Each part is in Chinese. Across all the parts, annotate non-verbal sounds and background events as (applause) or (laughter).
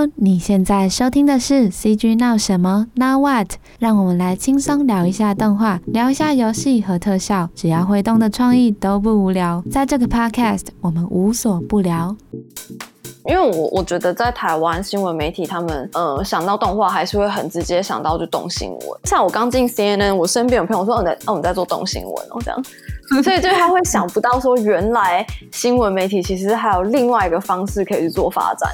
Hello，你现在收听的是 CG 闹什么？Now what？让我们来轻松聊一下动画，聊一下游戏和特效，只要会动的创意都不无聊。在这个 Podcast，我们无所不聊。因为我我觉得在台湾新闻媒体，他们呃想到动画还是会很直接想到就动新闻。像我刚进 CNN，我身边有朋友说，我在哦我们在做动新闻哦这样，(laughs) 所以就他会想不到说，原来新闻媒体其实还有另外一个方式可以去做发展。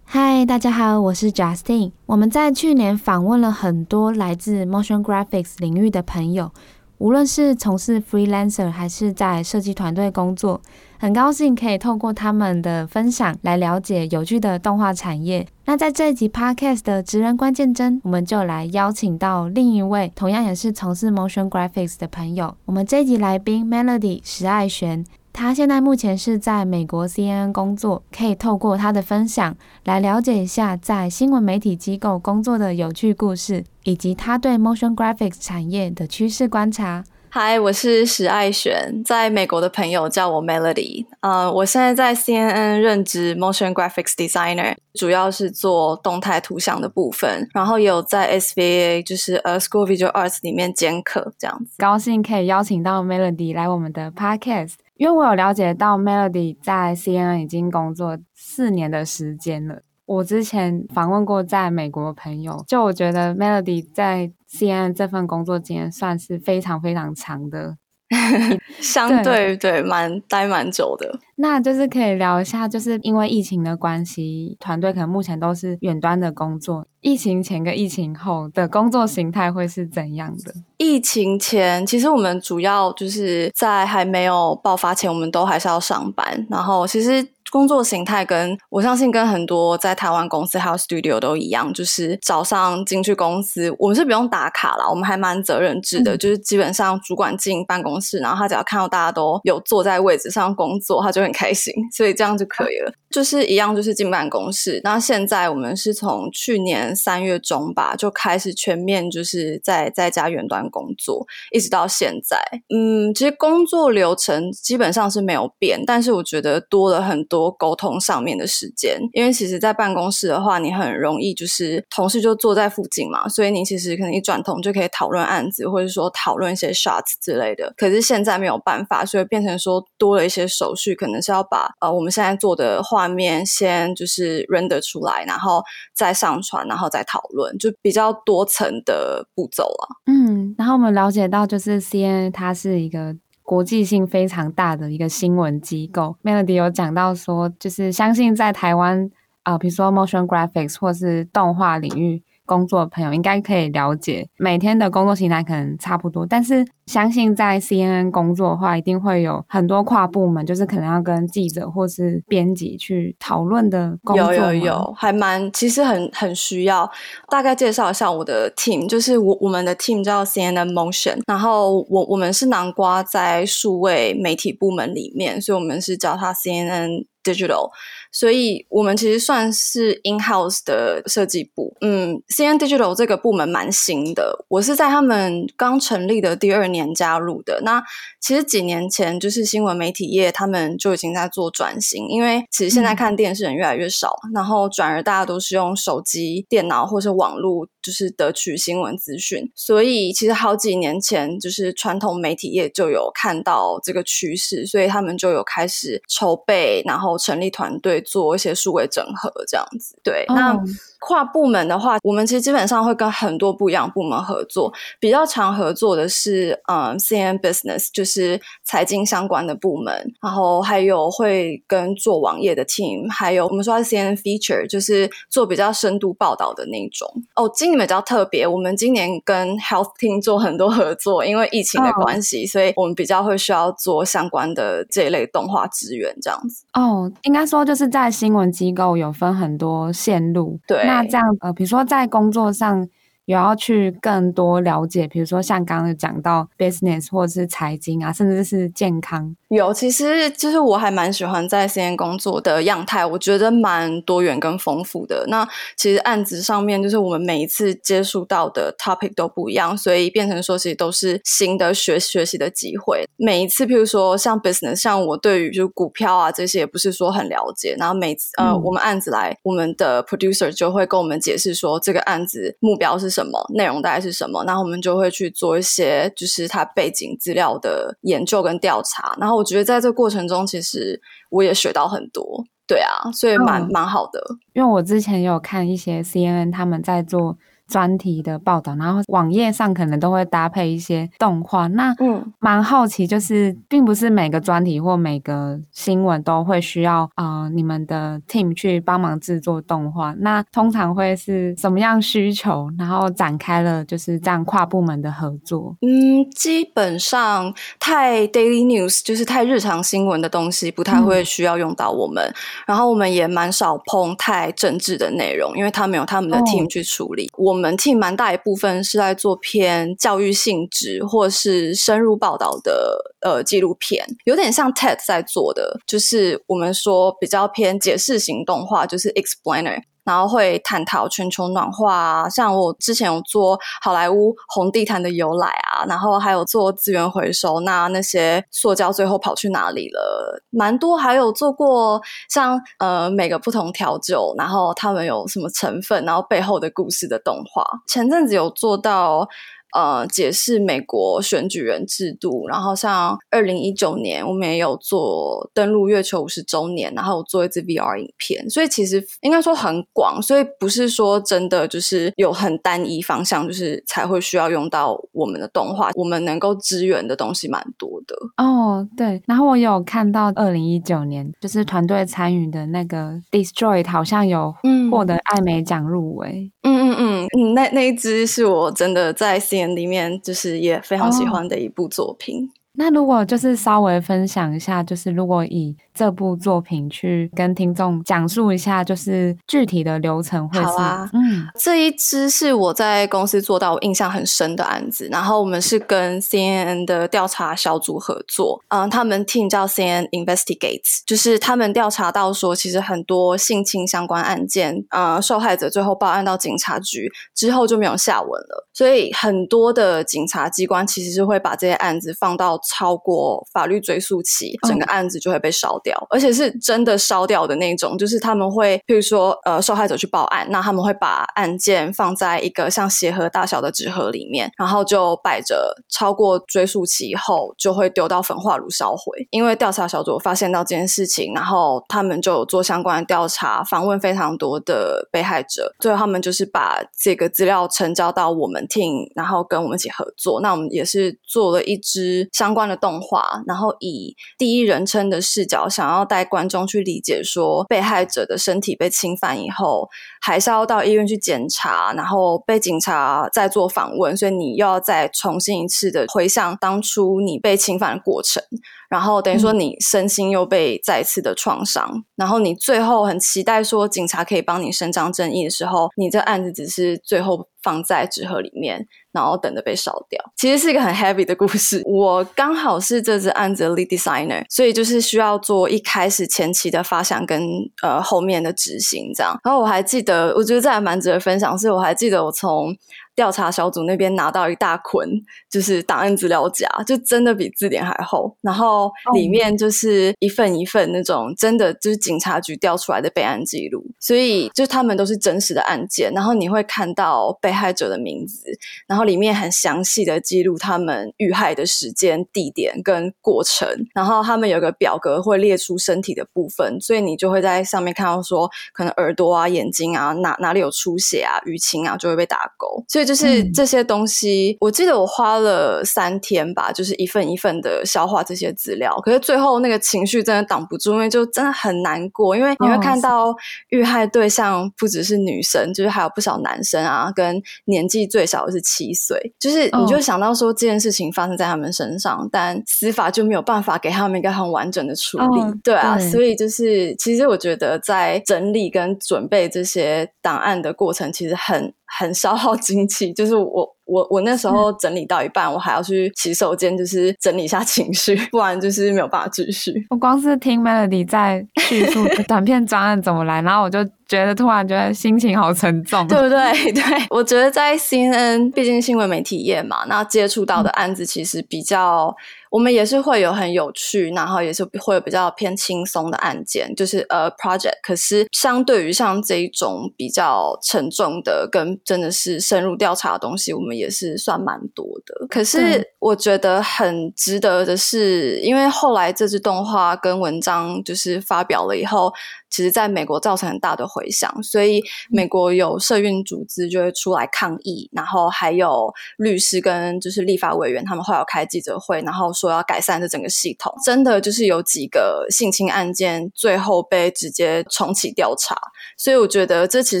嗨，大家好，我是 Justin。我们在去年访问了很多来自 Motion Graphics 领域的朋友，无论是从事 Freelancer 还是在设计团队工作，很高兴可以透过他们的分享来了解有趣的动画产业。那在这一集 Podcast 的职人关键帧，我们就来邀请到另一位同样也是从事 Motion Graphics 的朋友，我们这一集来宾 Melody 石爱璇。他现在目前是在美国 CNN 工作，可以透过他的分享来了解一下在新闻媒体机构工作的有趣故事，以及他对 motion graphics 产业的趋势观察。嗨，我是史爱璇，在美国的朋友叫我 Melody。呃，我现在在 CNN 任职 motion graphics designer，主要是做动态图像的部分，然后也有在 SVA 就是呃 School Visual Arts 里面兼课这样子。高兴可以邀请到 Melody 来我们的 podcast。因为我有了解到 Melody 在 CNN 已经工作四年的时间了。我之前访问过在美国的朋友，就我觉得 Melody 在 CNN 这份工作经验算是非常非常长的，(laughs) 相对对蛮待蛮久的。那就是可以聊一下，就是因为疫情的关系，团队可能目前都是远端的工作。疫情前跟疫情后的工作形态会是怎样的？疫情前，其实我们主要就是在还没有爆发前，我们都还是要上班。然后，其实工作形态跟我相信跟很多在台湾公司还有 studio 都一样，就是早上进去公司，我们是不用打卡啦，我们还蛮责任制的，嗯、就是基本上主管进办公室，然后他只要看到大家都有坐在位置上工作，他就很开心，所以这样就可以了。就是一样，就是进办公室。那现在我们是从去年三月中吧，就开始全面就是在在家远端工作，一直到现在。嗯，其实工作流程基本上是没有变，但是我觉得多了很多多沟通上面的时间。因为其实，在办公室的话，你很容易就是同事就坐在附近嘛，所以你其实可能一转头就可以讨论案子，或者说讨论一些 shots 之类的。可是现在没有办法，所以变成说多了一些手续，可能是要把呃我们现在做的画面先就是 render 出来，然后再上传，然后再讨论，就比较多层的步骤了。嗯，然后我们了解到，就是 CNN 它是一个国际性非常大的一个新闻机构。Melody 有讲到说，就是相信在台湾啊，呃，比如说 motion graphics 或是动画领域。工作的朋友应该可以了解，每天的工作形态可能差不多，但是相信在 CNN 工作的话，一定会有很多跨部门，就是可能要跟记者或是编辑去讨论的工作。有有有，还蛮其实很很需要。大概介绍一下我的 team，就是我我们的 team 叫 CNN Motion，然后我我们是南瓜在数位媒体部门里面，所以我们是叫它 CNN Digital。所以我们其实算是 in-house 的设计部，嗯，CNN Digital 这个部门蛮新的，我是在他们刚成立的第二年加入的。那其实几年前，就是新闻媒体业他们就已经在做转型，因为其实现在看电视人越来越少，嗯、然后转而大家都是用手机、电脑或是网络，就是得取新闻资讯。所以其实好几年前，就是传统媒体业就有看到这个趋势，所以他们就有开始筹备，然后成立团队。做一些数位整合这样子，对。Oh. 那跨部门的话，我们其实基本上会跟很多不一样部门合作。比较常合作的是，嗯，CNN Business，就是财经相关的部门。然后还有会跟做网页的 team，还有我们说的 CNN Feature，就是做比较深度报道的那种。哦，今年比较特别，我们今年跟 Health Team 做很多合作，因为疫情的关系，oh. 所以我们比较会需要做相关的这一类动画资源这样子。哦，oh, 应该说就是在。新闻机构有分很多线路，对，那这样呃，比如说在工作上有要去更多了解，比如说像刚刚讲到 business 或者是财经啊，甚至是健康。有，其实就是我还蛮喜欢在 CNN 工作的样态，我觉得蛮多元跟丰富的。那其实案子上面，就是我们每一次接触到的 topic 都不一样，所以变成说其实都是新的学学习的机会。每一次，譬如说像 business，像我对于就股票啊这些也不是说很了解，然后每次呃、嗯、我们案子来，我们的 producer 就会跟我们解释说这个案子目标是什么，内容大概是什么，然后我们就会去做一些就是它背景资料的研究跟调查，然后。我觉得在这过程中，其实我也学到很多，对啊，所以蛮、嗯、蛮好的。因为我之前有看一些 CNN 他们在做。专题的报道，然后网页上可能都会搭配一些动画。那嗯，蛮好奇，就是并不是每个专题或每个新闻都会需要呃你们的 team 去帮忙制作动画。那通常会是什么样需求，然后展开了就是这样跨部门的合作？嗯，基本上太 daily news 就是太日常新闻的东西，不太会需要用到我们。嗯、然后我们也蛮少碰太政治的内容，因为他们有他们的 team 去处理。哦、我。我们 team 蛮大一部分是在做偏教育性质或是深入报道的呃纪录片，有点像 TED 在做的，就是我们说比较偏解释型动画，就是 explainer。然后会探讨全球暖化啊，像我之前有做好莱坞红地毯的由来啊，然后还有做资源回收，那那些塑胶最后跑去哪里了？蛮多，还有做过像呃每个不同调酒，然后他们有什么成分，然后背后的故事的动画。前阵子有做到。呃，解释美国选举人制度，然后像二零一九年，我们也有做登陆月球五十周年，然后做一支 VR 影片，所以其实应该说很广，所以不是说真的就是有很单一方向，就是才会需要用到我们的动画，我们能够支援的东西蛮多的。哦，对，然后我有看到二零一九年，就是团队参与的那个 Destroy 好像有获得艾美奖入围。嗯嗯嗯嗯，那那一支是我真的在。里面就是也非常喜欢的一部作品。哦。那如果就是稍微分享一下，就是如果以这部作品去跟听众讲述一下，就是具体的流程会是。好啊，嗯，这一支是我在公司做到我印象很深的案子，然后我们是跟 CNN 的调查小组合作，嗯，他们 team 叫 CNN Investigates，就是他们调查到说，其实很多性侵相关案件，呃，受害者最后报案到警察局之后就没有下文了，所以很多的警察机关其实是会把这些案子放到超过法律追诉期，整个案子就会被烧掉，而且是真的烧掉的那种。就是他们会，譬如说，呃，受害者去报案，那他们会把案件放在一个像鞋盒大小的纸盒里面，然后就摆着，超过追诉期以后就会丢到焚化炉烧毁。因为调查小组发现到这件事情，然后他们就有做相关的调查，访问非常多的被害者，最后他们就是把这个资料呈交到我们 team，然后跟我们一起合作。那我们也是做了一支相关。关的动画，然后以第一人称的视角，想要带观众去理解说，被害者的身体被侵犯以后，还是要到医院去检查，然后被警察再做访问，所以你又要再重新一次的回想当初你被侵犯的过程，然后等于说你身心又被再次的创伤，嗯、然后你最后很期待说警察可以帮你伸张正义的时候，你这案子只是最后放在纸盒里面。然后等着被烧掉，其实是一个很 heavy 的故事。我刚好是这支案子的 lead designer，所以就是需要做一开始前期的发想跟呃后面的执行这样。然后我还记得，我觉得这还蛮值得分享，是我还记得我从。调查小组那边拿到一大捆，就是档案资料夹，就真的比字典还厚。然后里面就是一份一份那种真的就是警察局调出来的备案记录，所以就他们都是真实的案件。然后你会看到被害者的名字，然后里面很详细的记录他们遇害的时间、地点跟过程。然后他们有个表格会列出身体的部分，所以你就会在上面看到说，可能耳朵啊、眼睛啊哪哪里有出血啊、淤青啊，就会被打勾。所以。就是这些东西，我记得我花了三天吧，就是一份一份的消化这些资料。可是最后那个情绪真的挡不住，因为就真的很难过，因为你会看到遇害对象不只是女生，就是还有不少男生啊，跟年纪最小的是七岁。就是你就想到说这件事情发生在他们身上，但司法就没有办法给他们一个很完整的处理。对啊，所以就是其实我觉得在整理跟准备这些档案的过程，其实很。很消耗精气，就是我我我那时候整理到一半，我还要去洗手间，就是整理一下情绪，不然就是没有办法继续。我光是听 Melody 在叙述短片专案怎么来，然后我就觉得突然觉得心情好沉重，对不对？(laughs) 对，我觉得在 CNN，毕竟新闻媒体业嘛，那接触到的案子其实比较。我们也是会有很有趣，然后也是会有比较偏轻松的案件，就是呃 project。可是相对于像这一种比较沉重的，跟真的是深入调查的东西，我们也是算蛮多的。可是我觉得很值得的是，因为后来这支动画跟文章就是发表了以后。其实在美国造成很大的回响，所以美国有社运组织就会出来抗议，然后还有律师跟就是立法委员，他们会有开记者会，然后说要改善这整个系统。真的就是有几个性侵案件最后被直接重启调查，所以我觉得这其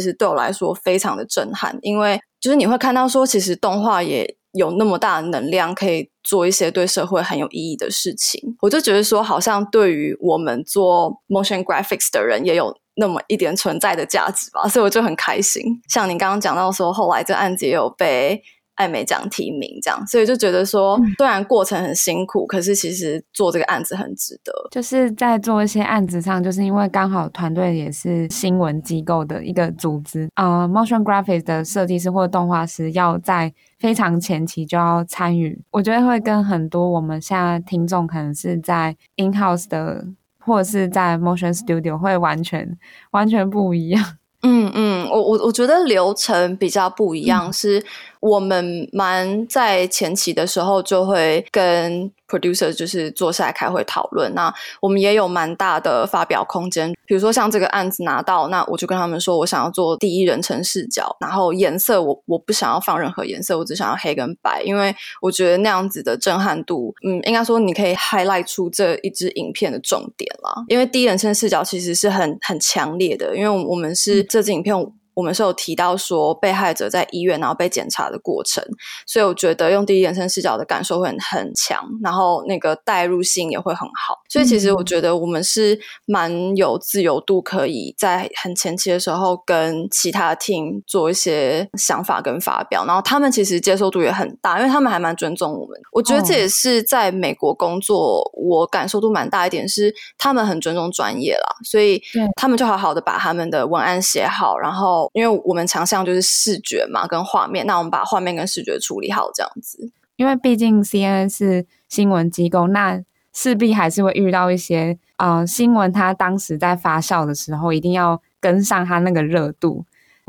实对我来说非常的震撼，因为就是你会看到说，其实动画也有那么大的能量可以。做一些对社会很有意义的事情，我就觉得说，好像对于我们做 motion graphics 的人，也有那么一点存在的价值吧，所以我就很开心。像你刚刚讲到说，后来这案子也有被。艾美奖提名，这样，所以就觉得说，虽然过程很辛苦，可是其实做这个案子很值得。就是在做一些案子上，就是因为刚好团队也是新闻机构的一个组织，呃，motion graphics 的设计师或动画师要在非常前期就要参与，我觉得会跟很多我们现在听众可能是在 in house 的或者是在 motion studio 会完全完全不一样。嗯嗯，我我我觉得流程比较不一样，是我们蛮在前期的时候就会跟。producer 就是坐下来开会讨论，那我们也有蛮大的发表空间。比如说像这个案子拿到，那我就跟他们说，我想要做第一人称视角，然后颜色我我不想要放任何颜色，我只想要黑跟白，因为我觉得那样子的震撼度，嗯，应该说你可以 highlight 出这一支影片的重点啦。因为第一人称视角其实是很很强烈的，因为我们是这支影片。我们是有提到说被害者在医院然后被检查的过程，所以我觉得用第一人称视角的感受会很很强，然后那个代入性也会很好。所以其实我觉得我们是蛮有自由度，可以在很前期的时候跟其他 team 做一些想法跟发表，然后他们其实接受度也很大，因为他们还蛮尊重我们。我觉得这也是在美国工作我感受度蛮大一点，是他们很尊重专业啦，所以他们就好好的把他们的文案写好，然后。因为我们强项就是视觉嘛，跟画面，那我们把画面跟视觉处理好，这样子。因为毕竟 CNN 是新闻机构，那势必还是会遇到一些呃新闻，它当时在发酵的时候，一定要跟上它那个热度。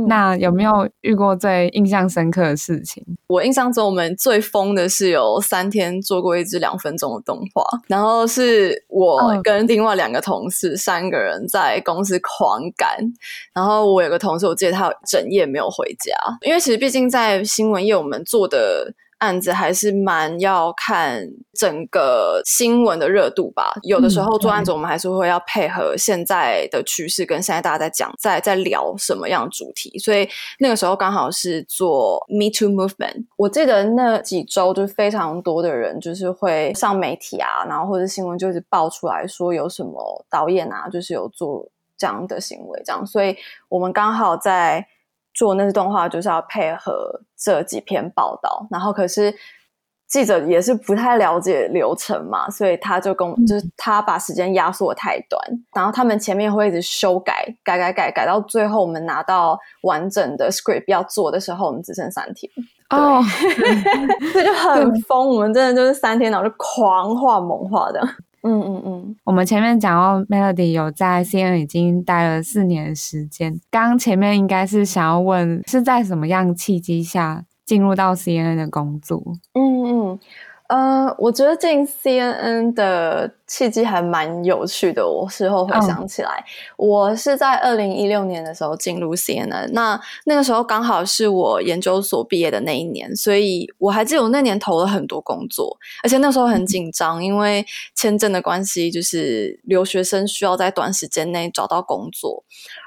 那有没有遇过最印象深刻的事情？我印象中，我们最疯的是有三天做过一支两分钟的动画，然后是我跟另外两个同事三个人在公司狂赶，然后我有个同事，我记得他有整夜没有回家，因为其实毕竟在新闻业，我们做的。案子还是蛮要看整个新闻的热度吧。有的时候做案子，我们还是会要配合现在的趋势，跟现在大家在讲，在在聊什么样的主题。所以那个时候刚好是做 Me Too Movement。我记得那几周就非常多的人就是会上媒体啊，然后或者新闻就是爆出来说有什么导演啊，就是有做这样的行为，这样。所以我们刚好在。做那些动画就是要配合这几篇报道，然后可是记者也是不太了解流程嘛，所以他就跟我就是他把时间压缩得太短，然后他们前面会一直修改，改改改改，到最后我们拿到完整的 script 要做的时候，我们只剩三天。哦，(laughs) 这就很疯，我们真的就是三天，然后就狂画猛画的。嗯嗯嗯，我们前面讲到 Melody 有在 CNN 已经待了四年的时间，刚刚前面应该是想要问是在什么样契机下进入到 CNN 的工作？嗯嗯。呃，我觉得进 CNN 的契机还蛮有趣的。我事后回想起来，嗯、我是在二零一六年的时候进入 CNN，那那个时候刚好是我研究所毕业的那一年，所以我还记得我那年投了很多工作，而且那时候很紧张，因为签证的关系，就是留学生需要在短时间内找到工作。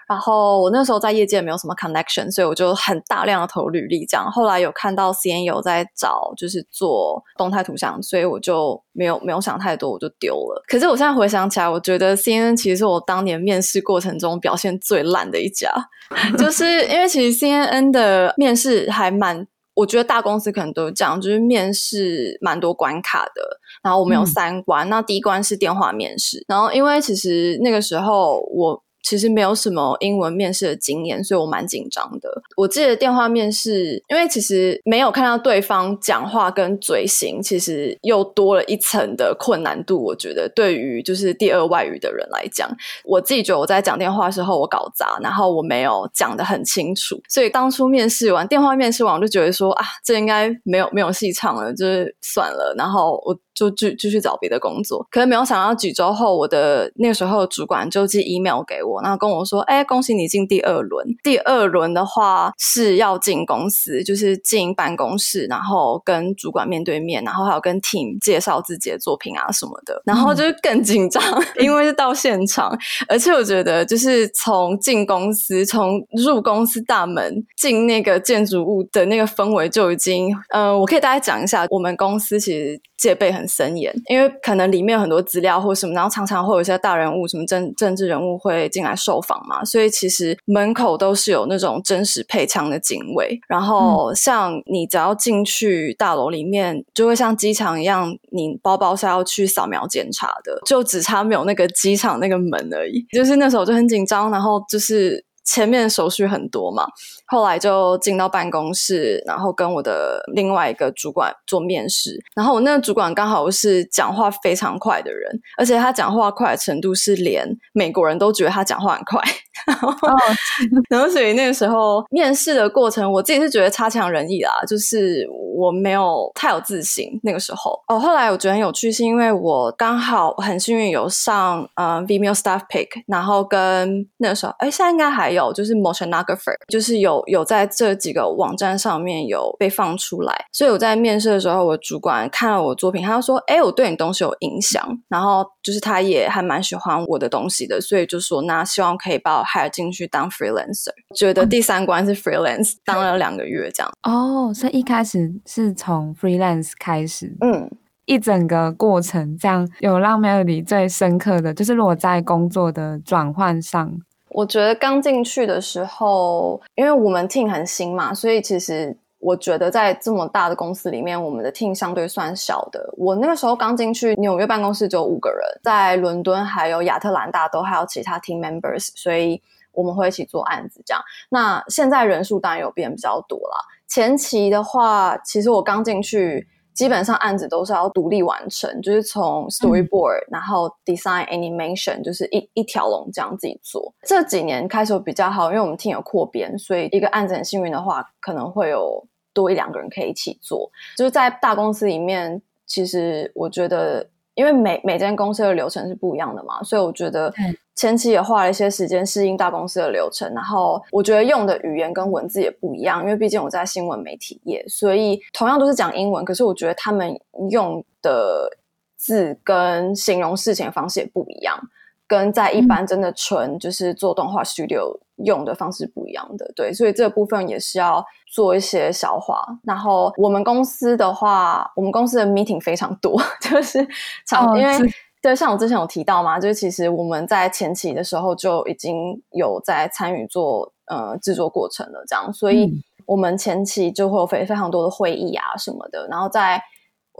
然后我那时候在业界没有什么 connection，所以我就很大量的投履历。这样后来有看到 CNN 有在找，就是做动态图像，所以我就没有没有想太多，我就丢了。可是我现在回想起来，我觉得 CNN 其实是我当年面试过程中表现最烂的一家，(laughs) 就是因为其实 CNN 的面试还蛮，我觉得大公司可能都这样，就是面试蛮多关卡的。然后我们有三关，嗯、那第一关是电话面试，然后因为其实那个时候我。其实没有什么英文面试的经验，所以我蛮紧张的。我记得电话面试，因为其实没有看到对方讲话跟嘴型，其实又多了一层的困难度。我觉得对于就是第二外语的人来讲，我自己觉得我在讲电话的时候我搞砸，然后我没有讲得很清楚，所以当初面试完电话面试完，我就觉得说啊，这应该没有没有戏唱了，就是算了。然后我。就继继续找别的工作，可是没有想到几周后，我的那个时候的主管就寄 email 给我，然后跟我说：“哎，恭喜你进第二轮。第二轮的话是要进公司，就是进办公室，然后跟主管面对面，然后还有跟 team 介绍自己的作品啊什么的。然后就是更紧张，嗯、(laughs) 因为是到现场，而且我觉得就是从进公司，从入公司大门进那个建筑物的那个氛围就已经……嗯、呃，我可以大概讲一下，我们公司其实戒备很。很森严，因为可能里面有很多资料或什么，然后常常会有一些大人物、什么政政治人物会进来受访嘛，所以其实门口都是有那种真实配枪的警卫。然后像你只要进去大楼里面，就会像机场一样，你包包是要去扫描检查的，就只差没有那个机场那个门而已。就是那时候就很紧张，然后就是。前面手续很多嘛，后来就进到办公室，然后跟我的另外一个主管做面试。然后我那个主管刚好是讲话非常快的人，而且他讲话快的程度是连美国人都觉得他讲话很快。然后，哦、然后所以那个时候面试的过程，我自己是觉得差强人意啦，就是我没有太有自信那个时候。哦，后来我觉得很有趣，是因为我刚好很幸运有上呃 Vimeo Staff Pick，然后跟那个时候，哎，现在应该还有，就是 Motionographer，就是有有在这几个网站上面有被放出来。所以我在面试的时候，我主管看了我的作品，他就说：“哎，我对你东西有影响。”然后就是他也还蛮喜欢我的东西的，所以就说：“那希望可以把我。” hire 进去当 freelancer，觉得第三关是 freelance，、嗯、当了两个月这样。哦，所以一开始是从 freelance 开始，嗯，一整个过程这样有让 Melody 最深刻的就是如果在工作的转换上，我觉得刚进去的时候，因为我们 team 很新嘛，所以其实。我觉得在这么大的公司里面，我们的 team 相对算小的。我那个时候刚进去纽约办公室，只有五个人，在伦敦还有亚特兰大都还有其他 team members，所以我们会一起做案子这样。那现在人数当然有变比较多啦。前期的话，其实我刚进去，基本上案子都是要独立完成，就是从 storyboard，、嗯、然后 design animation，就是一一条龙这样自己做。这几年开始比较好，因为我们 team 有扩编，所以一个案子很幸运的话，可能会有。多一两个人可以一起做，就是在大公司里面，其实我觉得，因为每每间公司的流程是不一样的嘛，所以我觉得前期也花了一些时间适应大公司的流程。然后我觉得用的语言跟文字也不一样，因为毕竟我在新闻媒体业，所以同样都是讲英文，可是我觉得他们用的字跟形容事情的方式也不一样。跟在一般真的纯就是做动画 studio 用的方式不一样的，对，所以这部分也是要做一些消化。然后我们公司的话，我们公司的 meeting 非常多，(laughs) 就是常、哦、因为对，像我之前有提到嘛，就是其实我们在前期的时候就已经有在参与做呃制作过程了，这样，所以我们前期就会有非非常多的会议啊什么的，然后在。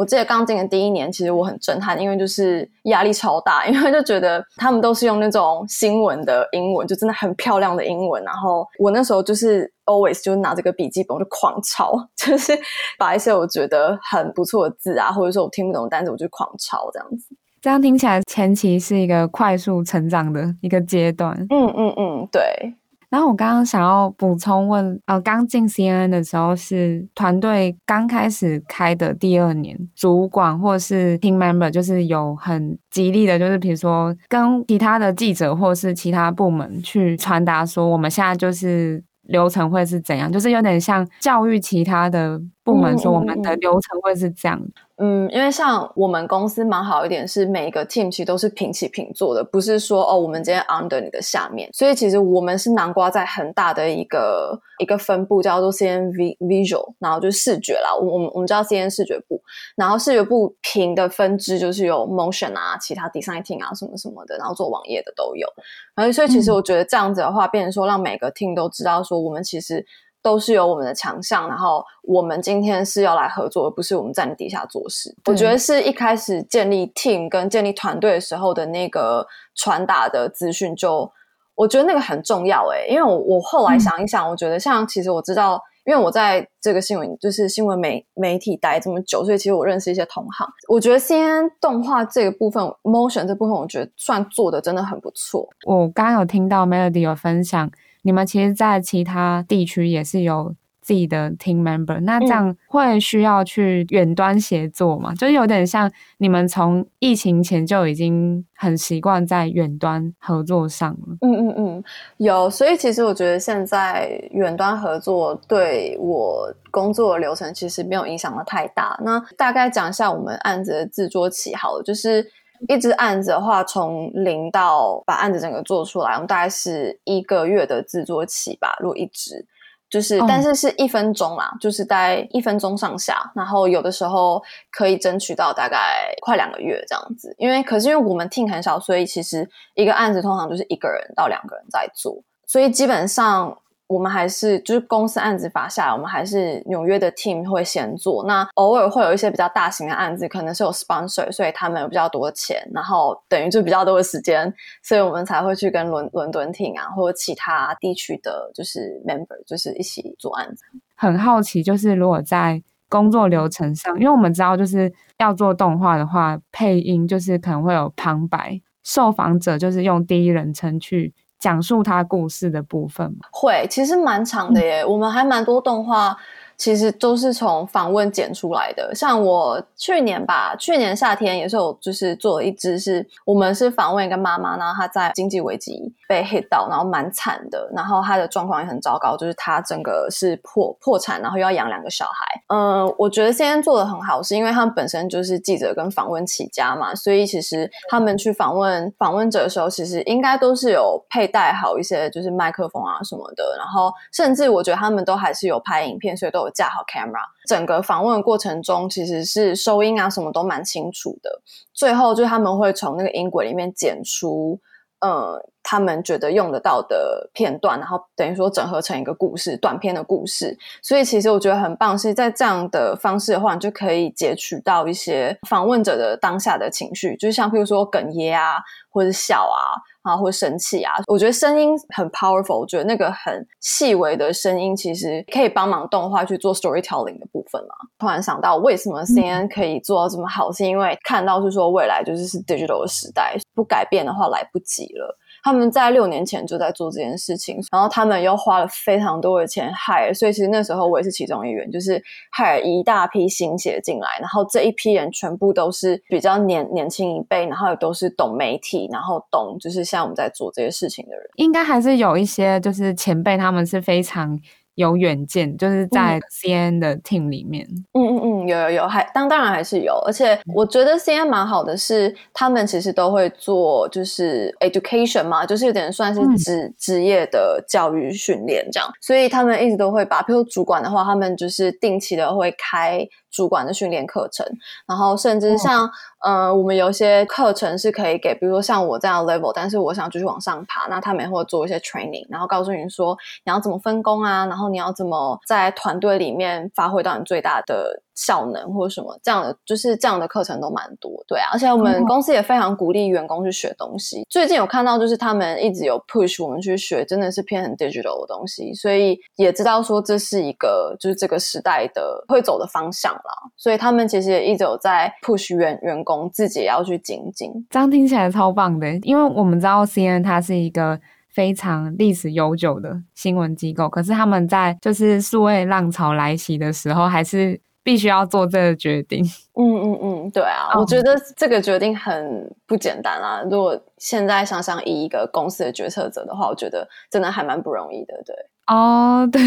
我记得刚进的第一年，其实我很震撼，因为就是压力超大，因为就觉得他们都是用那种新闻的英文，就真的很漂亮的英文。然后我那时候就是 always 就拿这个笔记本我就狂抄，就是把一些我觉得很不错的字啊，或者说我听不懂的单词，我就狂抄这样子。这样听起来前期是一个快速成长的一个阶段。嗯嗯嗯，对。然后我刚刚想要补充问，呃，刚进 CNN 的时候是团队刚开始开的第二年，主管或是 team member 就是有很极力的，就是比如说跟其他的记者或是其他部门去传达说，我们现在就是流程会是怎样，就是有点像教育其他的部门说我们的流程会是这样。嗯，因为像我们公司蛮好一点，是每一个 team 其实都是平起平坐的，不是说哦，我们今天 under 你的下面。所以其实我们是南瓜在很大的一个一个分部叫做 CN Visual，然后就是视觉啦。我们我们叫 CN 视觉部，然后视觉部平的分支就是有 motion 啊，其他 designing 啊什么什么的，然后做网页的都有。然后所以其实我觉得这样子的话，变成说让每个 team 都知道说我们其实。都是有我们的强项，然后我们今天是要来合作，而不是我们在你底下做事。我觉得是一开始建立 team 跟建立团队的时候的那个传达的资讯就，就我觉得那个很重要诶，因为我我后来想一想，嗯、我觉得像其实我知道，因为我在这个新闻就是新闻媒媒体待这么久，所以其实我认识一些同行。我觉得 CNN 动画这个部分，motion 这部分，我觉得算做的真的很不错。我刚刚有听到 Melody 有分享。你们其实，在其他地区也是有自己的 team member，那这样会需要去远端协作吗？嗯、就有点像你们从疫情前就已经很习惯在远端合作上了。嗯嗯嗯，有。所以其实我觉得现在远端合作对我工作的流程其实没有影响的太大。那大概讲一下我们案子的制作起好了，就是。一支案子的话，从零到把案子整个做出来，我们大概是一个月的制作期吧。如果一支，就是，哦、但是是一分钟啦，就是大概一分钟上下。然后有的时候可以争取到大概快两个月这样子。因为可是因为我们 team 很小，所以其实一个案子通常就是一个人到两个人在做，所以基本上。我们还是就是公司案子发下来，我们还是纽约的 team 会先做。那偶尔会有一些比较大型的案子，可能是有 sponsor，所以他们有比较多的钱，然后等于就比较多的时间，所以我们才会去跟伦伦敦 team 啊，或者其他地区的，就是 member，就是一起做案子。很好奇，就是如果在工作流程上，因为我们知道就是要做动画的话，配音就是可能会有旁白，受访者就是用第一人称去。讲述他故事的部分吗？会，其实蛮长的耶。嗯、我们还蛮多动画。其实都是从访问剪出来的。像我去年吧，去年夏天也是有，就是做了一支，是我们是访问一个妈妈，然后她在经济危机被 hit 到，然后蛮惨的，然后他的状况也很糟糕，就是他整个是破破产，然后又要养两个小孩。嗯，我觉得现在做的很好，是因为他们本身就是记者跟访问起家嘛，所以其实他们去访问访问者的时候，其实应该都是有佩戴好一些就是麦克风啊什么的，然后甚至我觉得他们都还是有拍影片，所以都有。架好 camera，整个访问的过程中其实是收音啊什么都蛮清楚的。最后就是他们会从那个音轨里面剪出，呃，他们觉得用得到的片段，然后等于说整合成一个故事，短篇的故事。所以其实我觉得很棒，是在这样的方式的话，你就可以截取到一些访问者的当下的情绪，就像譬如说哽咽啊，或者笑啊。啊，或生气啊，我觉得声音很 powerful。我觉得那个很细微的声音，其实可以帮忙动画去做 storytelling 的部分嘛。突然想到，为什么 CNN 可以做到这么好，嗯、是因为看到是说未来就是是 digital 的时代，不改变的话来不及了。他们在六年前就在做这件事情，然后他们又花了非常多的钱害所以其实那时候我也是其中一员，就是 hire 一大批新血进来，然后这一批人全部都是比较年年轻一辈，然后也都是懂媒体，然后懂就是像我们在做这些事情的人，应该还是有一些就是前辈，他们是非常。有远见，就是在 CNN 的 team 里面。嗯嗯嗯，有有有，还当当然还是有，而且我觉得 CNN 蛮好的是，他们其实都会做就是 education 嘛，就是有点算是职职业的教育训练这样，所以他们一直都会把，譬如主管的话，他们就是定期的会开。主管的训练课程，然后甚至像，嗯、呃，我们有一些课程是可以给，比如说像我这样的 level，但是我想继续往上爬，那他们也会做一些 training，然后告诉你说你要怎么分工啊，然后你要怎么在团队里面发挥到你最大的。效能或者什么这样的，就是这样的课程都蛮多，对啊，而且我们公司也非常鼓励员工去学东西。嗯、最近有看到，就是他们一直有 push 我们去学，真的是偏很 digital 的东西，所以也知道说这是一个就是这个时代的会走的方向啦。所以他们其实也一直有在 push 员员工自己也要去精进。这样听起来超棒的，因为我们知道 CNN 它是一个非常历史悠久的新闻机构，可是他们在就是数位浪潮来袭的时候，还是。必须要做这个决定。(laughs) 嗯嗯嗯，对啊，oh. 我觉得这个决定很不简单啊。如果现在想想，以一个公司的决策者的话，我觉得真的还蛮不容易的，对。哦，(laughs) 对，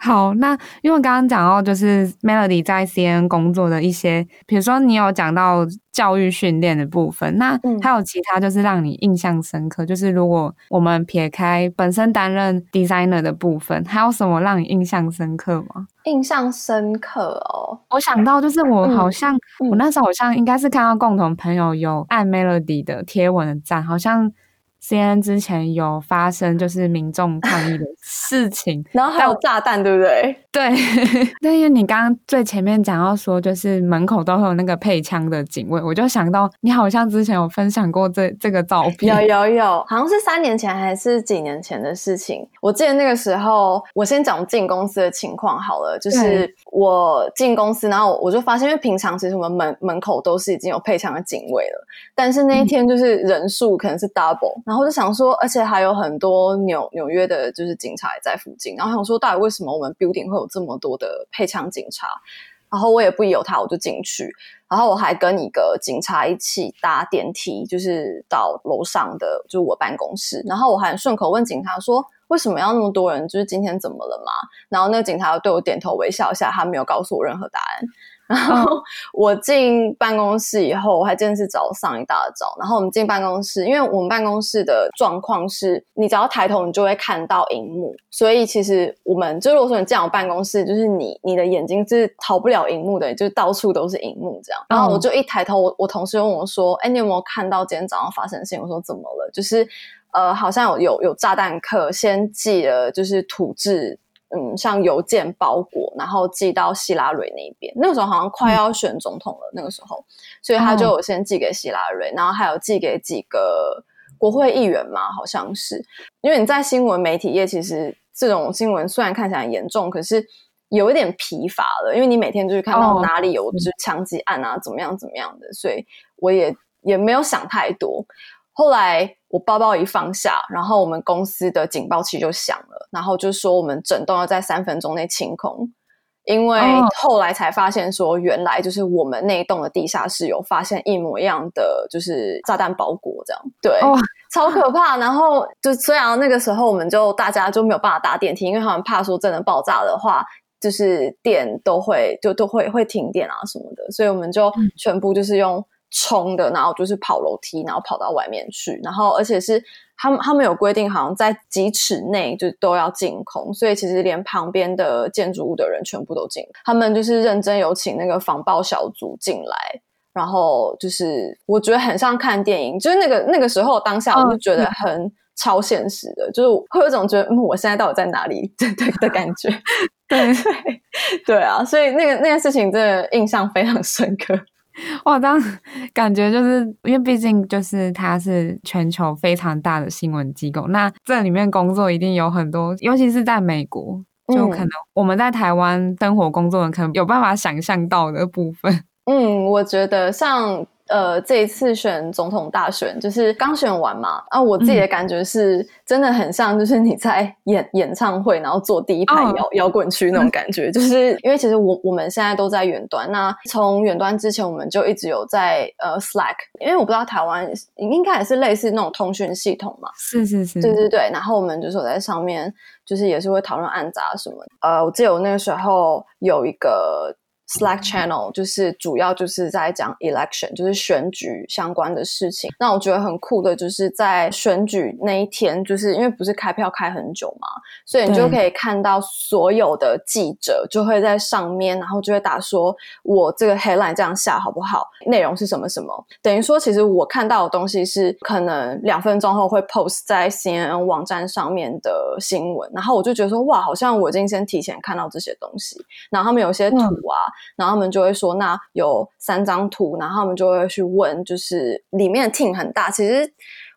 好，那因为刚刚讲到就是 Melody 在 CNN 工作的一些，比如说你有讲到教育训练的部分，那还有其他就是让你印象深刻，嗯、就是如果我们撇开本身担任 designer 的部分，还有什么让你印象深刻吗？印象深刻哦，我想到就是我好像、嗯、我那时候好像应该是看到共同朋友有按 Melody 的贴文的赞，好像。CNN 之前有发生就是民众抗议的事情，(laughs) 然后还有炸弹，对不对？对，(laughs) 但因为你刚刚最前面讲到说，就是门口都会有那个配枪的警卫，我就想到你好像之前有分享过这这个照片，有有有，好像是三年前还是几年前的事情。我记得那个时候，我先讲进公司的情况好了，就是我进公司，然后我就发现，因为平常其实我们门门口都是已经有配枪的警卫了，但是那一天就是人数可能是 double，、嗯、然后我就想说，而且还有很多纽纽约的，就是警察也在附近，然后想说，到底为什么我们 building 会有这么多的配枪警察，然后我也不由他，我就进去，然后我还跟一个警察一起搭电梯，就是到楼上的就是我办公室，然后我还顺口问警察说，为什么要那么多人？就是今天怎么了嘛？然后那个警察又对我点头微笑一下，他没有告诉我任何答案。然后 (laughs) 我进办公室以后，我还真的是早上一大早。然后我们进办公室，因为我们办公室的状况是，你只要抬头，你就会看到荧幕。所以其实我们就如果说你这样办公室，就是你你的眼睛是逃不了荧幕的，就是到处都是荧幕这样。然后我就一抬头，我我同事问我说：“哎，你有没有看到今天早上发生的事情？”我说：“怎么了？就是呃，好像有有有炸弹客先寄了，就是土制。”嗯，像邮件包裹，然后寄到希拉蕊那边。那个时候好像快要选总统了，嗯、那个时候，所以他就有先寄给希拉蕊，然后还有寄给几个国会议员嘛，好像是。因为你在新闻媒体业，其实这种新闻虽然看起来很严重，可是有一点疲乏了，因为你每天就是看到哪里有就是枪击案啊，怎么样怎么样的，所以我也也没有想太多。后来我包包一放下，然后我们公司的警报器就响了，然后就说我们整栋要在三分钟内清空，因为后来才发现说原来就是我们那一栋的地下室有发现一模一样的就是炸弹包裹，这样对，哦、超可怕。然后就虽然那个时候我们就大家就没有办法搭电梯，因为他们怕说真的爆炸的话，就是电都会就都会会停电啊什么的，所以我们就全部就是用。冲的，然后就是跑楼梯，然后跑到外面去，然后而且是他们他们有规定，好像在几尺内就都要净空，所以其实连旁边的建筑物的人全部都进。他们就是认真有请那个防爆小组进来，然后就是我觉得很像看电影，就是那个那个时候当下我就觉得很超现实的，哦、就是会有一种觉得嗯，我现在到底在哪里 (laughs) 对对的感觉，(laughs) 对对对啊，所以那个那件事情真的印象非常深刻。(laughs) 哇，这样感觉就是因为毕竟就是它是全球非常大的新闻机构，那这里面工作一定有很多，尤其是在美国，就可能我们在台湾生活工作的可能有办法想象到的部分。(laughs) 嗯，我觉得像。呃，这一次选总统大选就是刚选完嘛，啊，我自己的感觉是真的很像，就是你在演演唱会，然后坐第一排摇摇滚区那种感觉，(laughs) 就是因为其实我我们现在都在远端，那从远端之前我们就一直有在呃 Slack，因为我不知道台湾应该也是类似那种通讯系统嘛，是是是，对对对，然后我们就是在上面就是也是会讨论案杂什么的，呃，我记得我那个时候有一个。Slack channel 就是主要就是在讲 election，就是选举相关的事情。那我觉得很酷的，就是在选举那一天，就是因为不是开票开很久嘛，所以你就可以看到所有的记者就会在上面，然后就会打说：“我这个 headline 这样下好不好？内容是什么什么？”等于说，其实我看到的东西是可能两分钟后会 post 在 CNN 网站上面的新闻，然后我就觉得说：“哇，好像我已经先提前看到这些东西。”然后他们有些图啊。嗯然后他们就会说，那有三张图，然后他们就会去问，就是里面的 team 很大，其实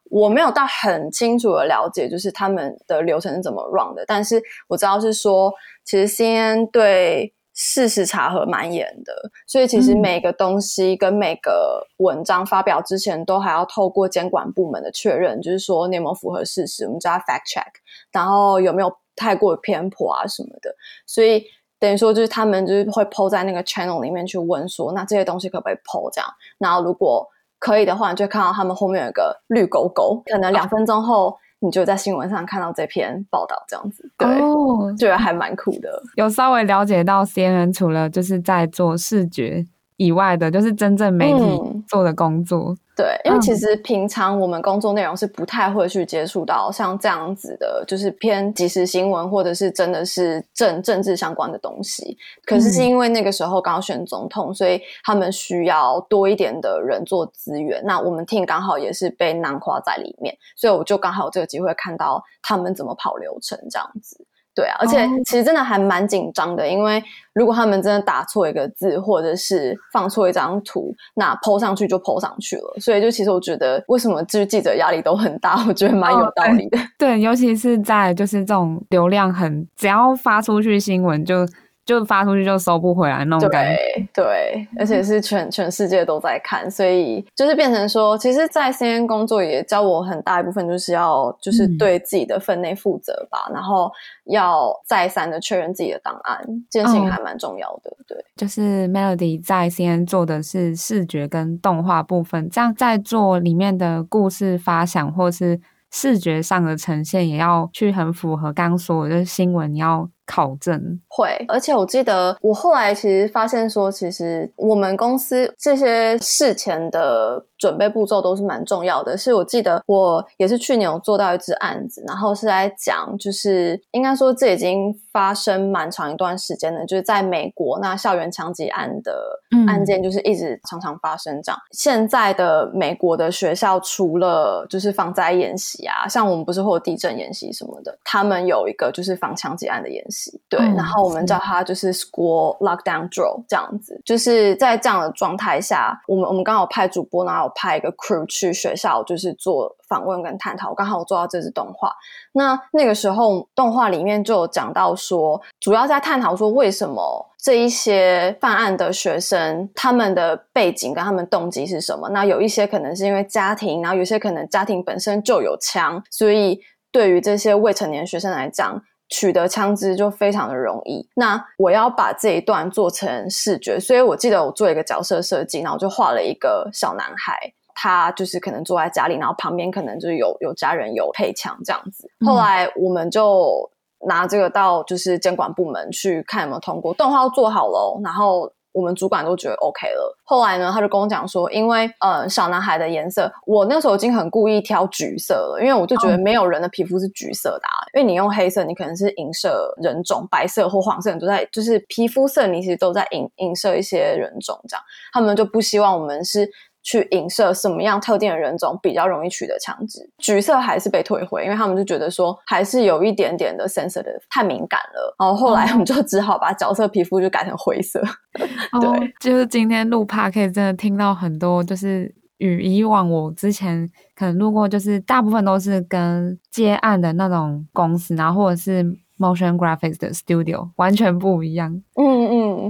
我没有到很清楚的了解，就是他们的流程是怎么 run 的，但是我知道是说，其实 CNN 对事实查核蛮严的，所以其实每个东西跟每个文章发表之前，都还要透过监管部门的确认，就是说你有没有符合事实，我们叫 fact check，然后有没有太过偏颇啊什么的，所以。等于说，就是他们就是会 po 在那个 channel 里面去问说，那这些东西可不可以 po 这样？然后如果可以的话，你就看到他们后面有个绿勾勾，可能两分钟后你就在新闻上看到这篇报道，这样子，对，哦、觉得还蛮酷的。有稍微了解到 CNN 除了就是在做视觉以外的，就是真正媒体做的工作。嗯对，因为其实平常我们工作内容是不太会去接触到像这样子的，就是偏即时新闻或者是真的是政政治相关的东西。可是是因为那个时候刚选总统，所以他们需要多一点的人做资源。那我们 team 刚好也是被囊括在里面，所以我就刚好有这个机会看到他们怎么跑流程这样子。对啊，而且其实真的还蛮紧张的，因为如果他们真的打错一个字，或者是放错一张图，那 po 上去就 po 上去了。所以就其实我觉得，为什么就是记者压力都很大，我觉得蛮有道理的。哦，(laughs) 对，尤其是在就是这种流量很，只要发出去新闻就。就发出去就收不回来那种感觉，对，对，而且是全全世界都在看，所以就是变成说，其实，在 CNN 工作也教我很大一部分，就是要就是对自己的分内负责吧，嗯、然后要再三的确认自己的档案，这件事情还蛮重要的。嗯、对，就是 Melody 在 CNN 做的是视觉跟动画部分，这样在做里面的故事发想或是视觉上的呈现，也要去很符合刚刚说的，就是新闻你要。考证会，而且我记得我后来其实发现说，其实我们公司这些事前的准备步骤都是蛮重要的。是我记得我也是去年有做到一支案子，然后是在讲，就是应该说这已经发生蛮长一段时间了，就是在美国那校园枪击案的案件，就是一直常常发生这样。嗯、现在的美国的学校除了就是防灾演习啊，像我们不是会有地震演习什么的，他们有一个就是防枪击案的演习。对，嗯、然后我们叫它就是 School Lockdown Drill 这样子，就是在这样的状态下，我们我们刚好派主播，然后有派一个 crew 去学校，就是做访问跟探讨。刚好我做到这支动画，那那个时候动画里面就有讲到说，主要在探讨说为什么这一些犯案的学生他们的背景跟他们动机是什么？那有一些可能是因为家庭，然后有些可能家庭本身就有枪，所以对于这些未成年学生来讲。取得枪支就非常的容易。那我要把这一段做成视觉，所以我记得我做一个角色设计，然后就画了一个小男孩，他就是可能坐在家里，然后旁边可能就是有有家人有配枪这样子。后来我们就拿这个到就是监管部门去看有没有通过，动画做好了，然后。我们主管都觉得 OK 了。后来呢，他就跟我讲说，因为呃，小男孩的颜色，我那时候已经很故意挑橘色了，因为我就觉得没有人的皮肤是橘色的啊。因为你用黑色，你可能是影射人种；白色或黄色，你都在就是皮肤色，你其实都在影影射一些人种这样。他们就不希望我们是。去影射什么样特定的人种比较容易取得枪支？橘色还是被退回，因为他们就觉得说还是有一点点的 sensitive，太敏感了。然后后来我们就只好把角色皮肤就改成灰色。(laughs) 哦、对，就是今天录 podcast 真的听到很多，就是与以往我之前可能录过，就是大部分都是跟接案的那种公司，然后或者是。Motion Graphics 的 Studio 完全不一样，嗯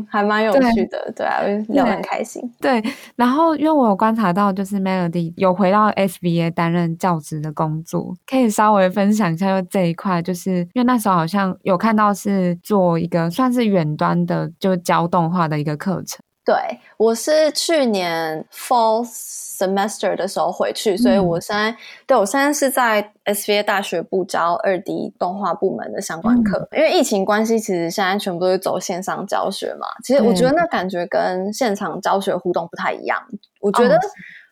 嗯，还蛮有趣的，对，对啊，聊得很开心。对，然后因为我有观察到，就是 Melody 有回到 SBA 担任教职的工作，可以稍微分享一下就这一块，就是因为那时候好像有看到是做一个算是远端的，就教动画的一个课程。对，我是去年 Fall Semester 的时候回去，所以我现在、嗯、对我现在是在 SVA 大学部教二 D 动画部门的相关课。嗯、因为疫情关系，其实现在全部都是走线上教学嘛。其实我觉得那感觉跟现场教学互动不太一样。嗯、我觉得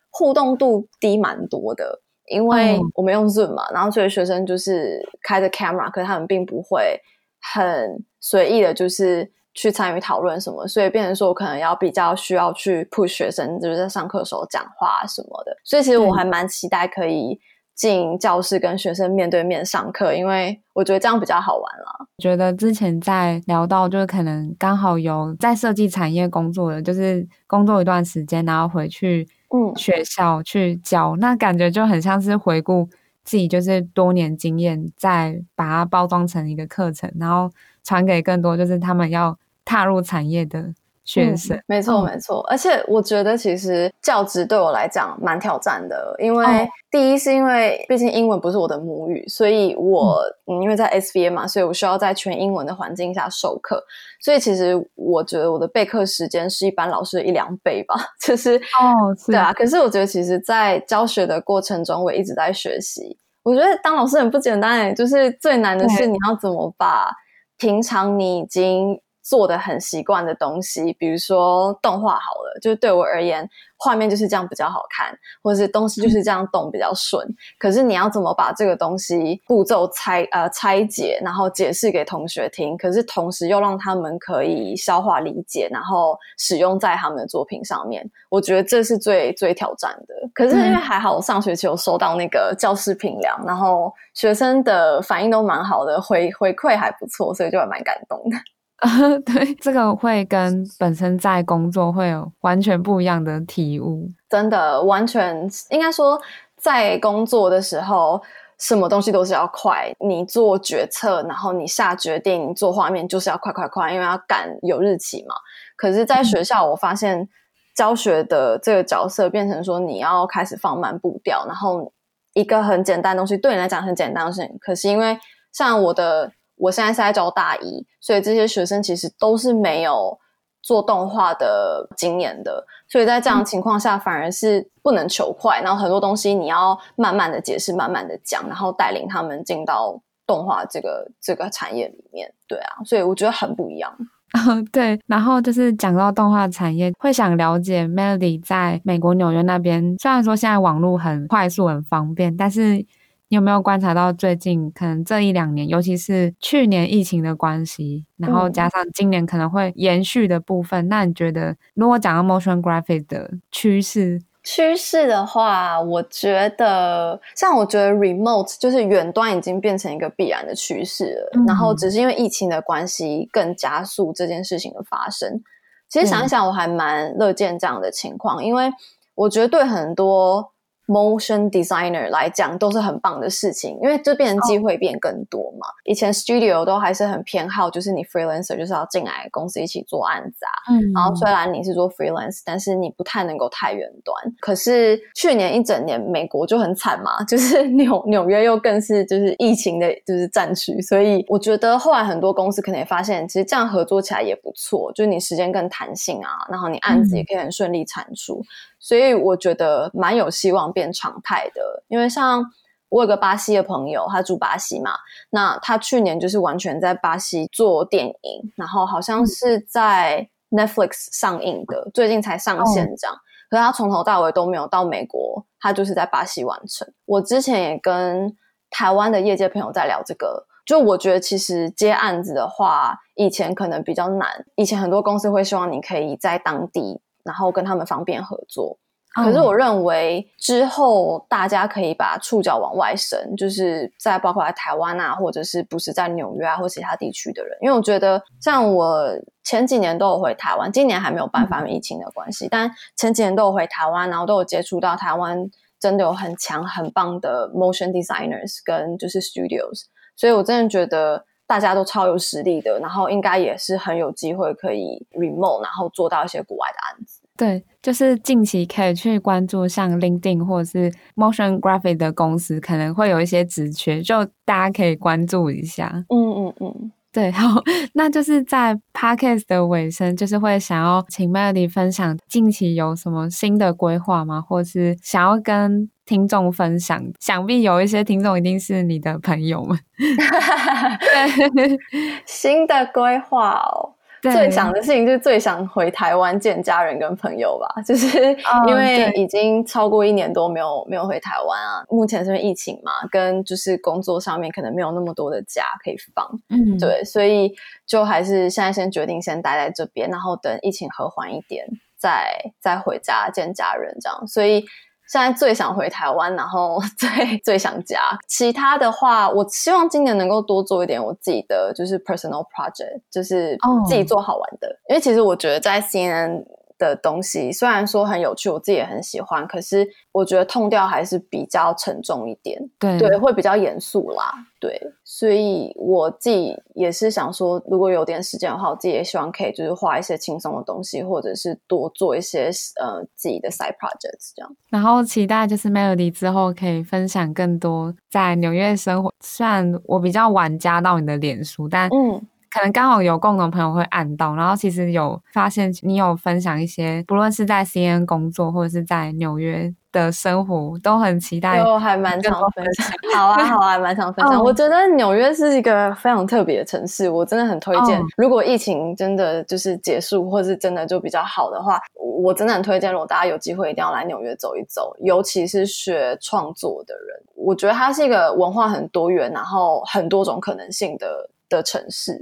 互动度低蛮多的，因为我们用 Zoom 嘛，然后所以学生就是开着 camera，可是他们并不会很随意的，就是。去参与讨论什么，所以变成说我可能要比较需要去 push 学生，就是在上课的时候讲话什么的。所以其实我还蛮期待可以进教室跟学生面对面上课，因为我觉得这样比较好玩啦。觉得之前在聊到，就是可能刚好有在设计产业工作的，就是工作一段时间，然后回去嗯学校去教，嗯、那感觉就很像是回顾自己就是多年经验，再把它包装成一个课程，然后传给更多就是他们要踏入产业的学生。嗯、没错，哦、没错。而且我觉得其实教职对我来讲蛮挑战的，因为第一是因为毕竟英文不是我的母语，所以我嗯，嗯，因为在 SVA 嘛，所以我需要在全英文的环境下授课，所以其实我觉得我的备课时间是一般老师的一两倍吧。(laughs) 就是哦，是对啊。可是我觉得其实，在教学的过程中，我一直在学习。我觉得当老师很不简单诶，就是最难的是你要怎么把平常你已经做的很习惯的东西，比如说动画好了，就是对我而言，画面就是这样比较好看，或者是东西就是这样动比较顺。可是你要怎么把这个东西步骤拆呃拆解，然后解释给同学听，可是同时又让他们可以消化理解，然后使用在他们的作品上面，我觉得这是最最挑战的。可是因为还好，我上学期有收到那个教师评量，然后学生的反应都蛮好的，回回馈还不错，所以就还蛮感动的。呃，(laughs) 对，这个会跟本身在工作会有完全不一样的体悟。真的，完全应该说，在工作的时候，什么东西都是要快。你做决策，然后你下决定，你做画面就是要快快快，因为要赶有日期嘛。可是，在学校，我发现教学的这个角色变成说，你要开始放慢步调，然后一个很简单的东西，对你来讲很简单的事情，可是因为像我的。我现在是在教大一，所以这些学生其实都是没有做动画的经验的，所以在这样的情况下，反而是不能求快，然后很多东西你要慢慢的解释，慢慢的讲，然后带领他们进到动画这个这个产业里面。对啊，所以我觉得很不一样。(laughs) 对，然后就是讲到动画产业，会想了解 Melody 在美国纽约那边，虽然说现在网络很快速很方便，但是。你有没有观察到最近可能这一两年，尤其是去年疫情的关系，然后加上今年可能会延续的部分，嗯、那你觉得如果讲到 motion graphic 的趋势，趋势的话，我觉得像我觉得 remote 就是远端已经变成一个必然的趋势了，嗯、然后只是因为疫情的关系更加速这件事情的发生。其实想一想，我还蛮乐见这样的情况，嗯、因为我觉得对很多。Motion designer 来讲都是很棒的事情，因为这边机会变更多嘛。Oh. 以前 studio 都还是很偏好，就是你 freelancer 就是要进来公司一起做案子啊。嗯，然后虽然你是做 freelance，但是你不太能够太远端。可是去年一整年美国就很惨嘛，(laughs) 就是纽纽约又更是就是疫情的就是战区，所以我觉得后来很多公司可能也发现，其实这样合作起来也不错，就是你时间更弹性啊，然后你案子也可以很顺利产出。嗯所以我觉得蛮有希望变常态的，因为像我有个巴西的朋友，他住巴西嘛，那他去年就是完全在巴西做电影，然后好像是在 Netflix 上映的，最近才上线这样。可是他从头到尾都没有到美国，他就是在巴西完成。我之前也跟台湾的业界朋友在聊这个，就我觉得其实接案子的话，以前可能比较难，以前很多公司会希望你可以在当地。然后跟他们方便合作，可是我认为之后大家可以把触角往外伸，就是在包括在台湾啊，或者是不是在纽约啊或其他地区的人，因为我觉得像我前几年都有回台湾，今年还没有办法，因为疫情的关系，但前几年都有回台湾，然后都有接触到台湾真的有很强很棒的 motion designers 跟就是 studios，所以我真的觉得。大家都超有实力的，然后应该也是很有机会可以 remote，然后做到一些国外的案子。对，就是近期可以去关注像 LinkedIn 或者是 Motion Graphic 的公司，可能会有一些职缺，就大家可以关注一下。嗯嗯嗯，对，好，那就是在 Podcast 的尾声，就是会想要请 Melody 分享近期有什么新的规划吗？或是想要跟听众分享，想必有一些听众一定是你的朋友们。(laughs) (laughs) 新的规划哦，最想的事情就是最想回台湾见家人跟朋友吧。(laughs) 就是因为已经超过一年多没有没有回台湾啊，目前是因为疫情嘛，跟就是工作上面可能没有那么多的假可以放。嗯，对，所以就还是现在先决定先待在这边，然后等疫情和缓一点再再回家见家人这样。所以。现在最想回台湾，然后 (laughs) 最最想家。其他的话，我希望今年能够多做一点我自己的，就是 personal project，就是自己做好玩的。Oh. 因为其实我觉得在 CNN 的东西虽然说很有趣，我自己也很喜欢，可是我觉得 tone 调还是比较沉重一点。对对，会比较严肃啦。对。所以我自己也是想说，如果有点时间的话，我自己也希望可以就是画一些轻松的东西，或者是多做一些呃自己的 side projects 这样。然后期待就是 Melody 之后可以分享更多在纽约生活。虽然我比较晚加到你的脸书，但嗯。可能刚好有共同朋友会按到，然后其实有发现你有分享一些，不论是在 CNN 工作或者是在纽约的生活，都很期待。我还蛮常分享。(laughs) 好啊，好啊，蛮常分享。(laughs) 我觉得纽约是一个非常特别的城市，我真的很推荐。Oh. 如果疫情真的就是结束，或是真的就比较好的话，我真的很推荐。如果大家有机会，一定要来纽约走一走，尤其是学创作的人，我觉得它是一个文化很多元，然后很多种可能性的。的城市，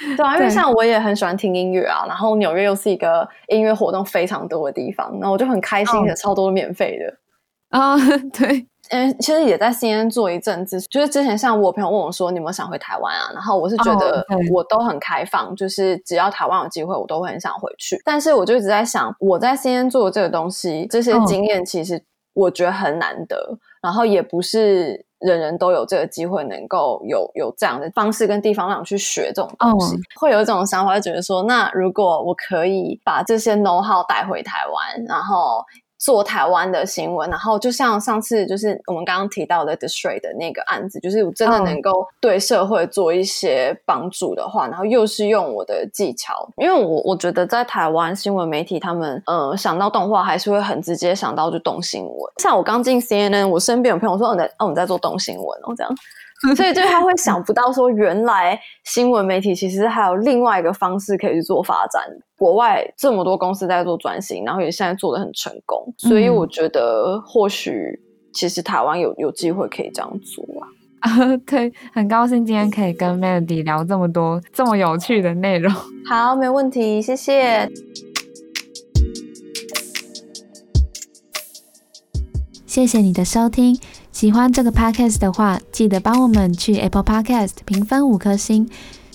(laughs) 对啊，因为像我也很喜欢听音乐啊，然后纽约又是一个音乐活动非常多的地方，那我就很开心的，超多免费的。啊，(laughs) 对，嗯，其实也在 CNN 做一阵子，就是之前像我朋友问我说，你有没有想回台湾啊？然后我是觉得我都很开放，就是只要台湾有机会，我都会很想回去。但是我就一直在想，我在 CNN 做的这个东西，这些经验其实我觉得很难得，然后也不是。人人都有这个机会，能够有有这样的方式跟地方让你去学这种东西，oh. 会有一种想法，就觉得说，那如果我可以把这些 know how 带回台湾，然后。做台湾的新闻，然后就像上次就是我们刚刚提到的 The Strait 的那个案子，就是我真的能够对社会做一些帮助的话，然后又是用我的技巧，因为我我觉得在台湾新闻媒体他们呃想到动画还是会很直接想到就动新闻，像我刚进 CNN，我身边有朋友说哦，你在哦你在做动新闻哦这样。(laughs) 所以，就他会想不到说，原来新闻媒体其实还有另外一个方式可以去做发展。国外这么多公司在做转型，然后也现在做的很成功。所以，我觉得或许其实台湾有有机会可以这样做啊。啊，(laughs) 对，很高兴今天可以跟 Melody 聊这么多这么有趣的内容。好，没问题，谢谢。谢谢你的收听。喜欢这个 podcast 的话，记得帮我们去 Apple Podcast 评分五颗星。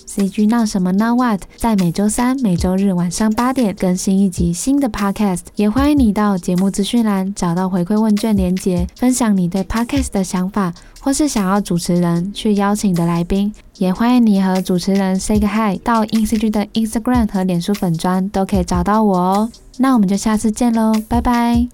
CG 闹什么闹 What 在每周三、每周日晚上八点更新一集新的 podcast，也欢迎你到节目资讯栏找到回馈问卷连结，分享你对 podcast 的想法，或是想要主持人去邀请的来宾，也欢迎你和主持人 say 个 hi，到 INCG 的 Instagram 和脸书粉专都可以找到我哦。那我们就下次见喽，拜拜。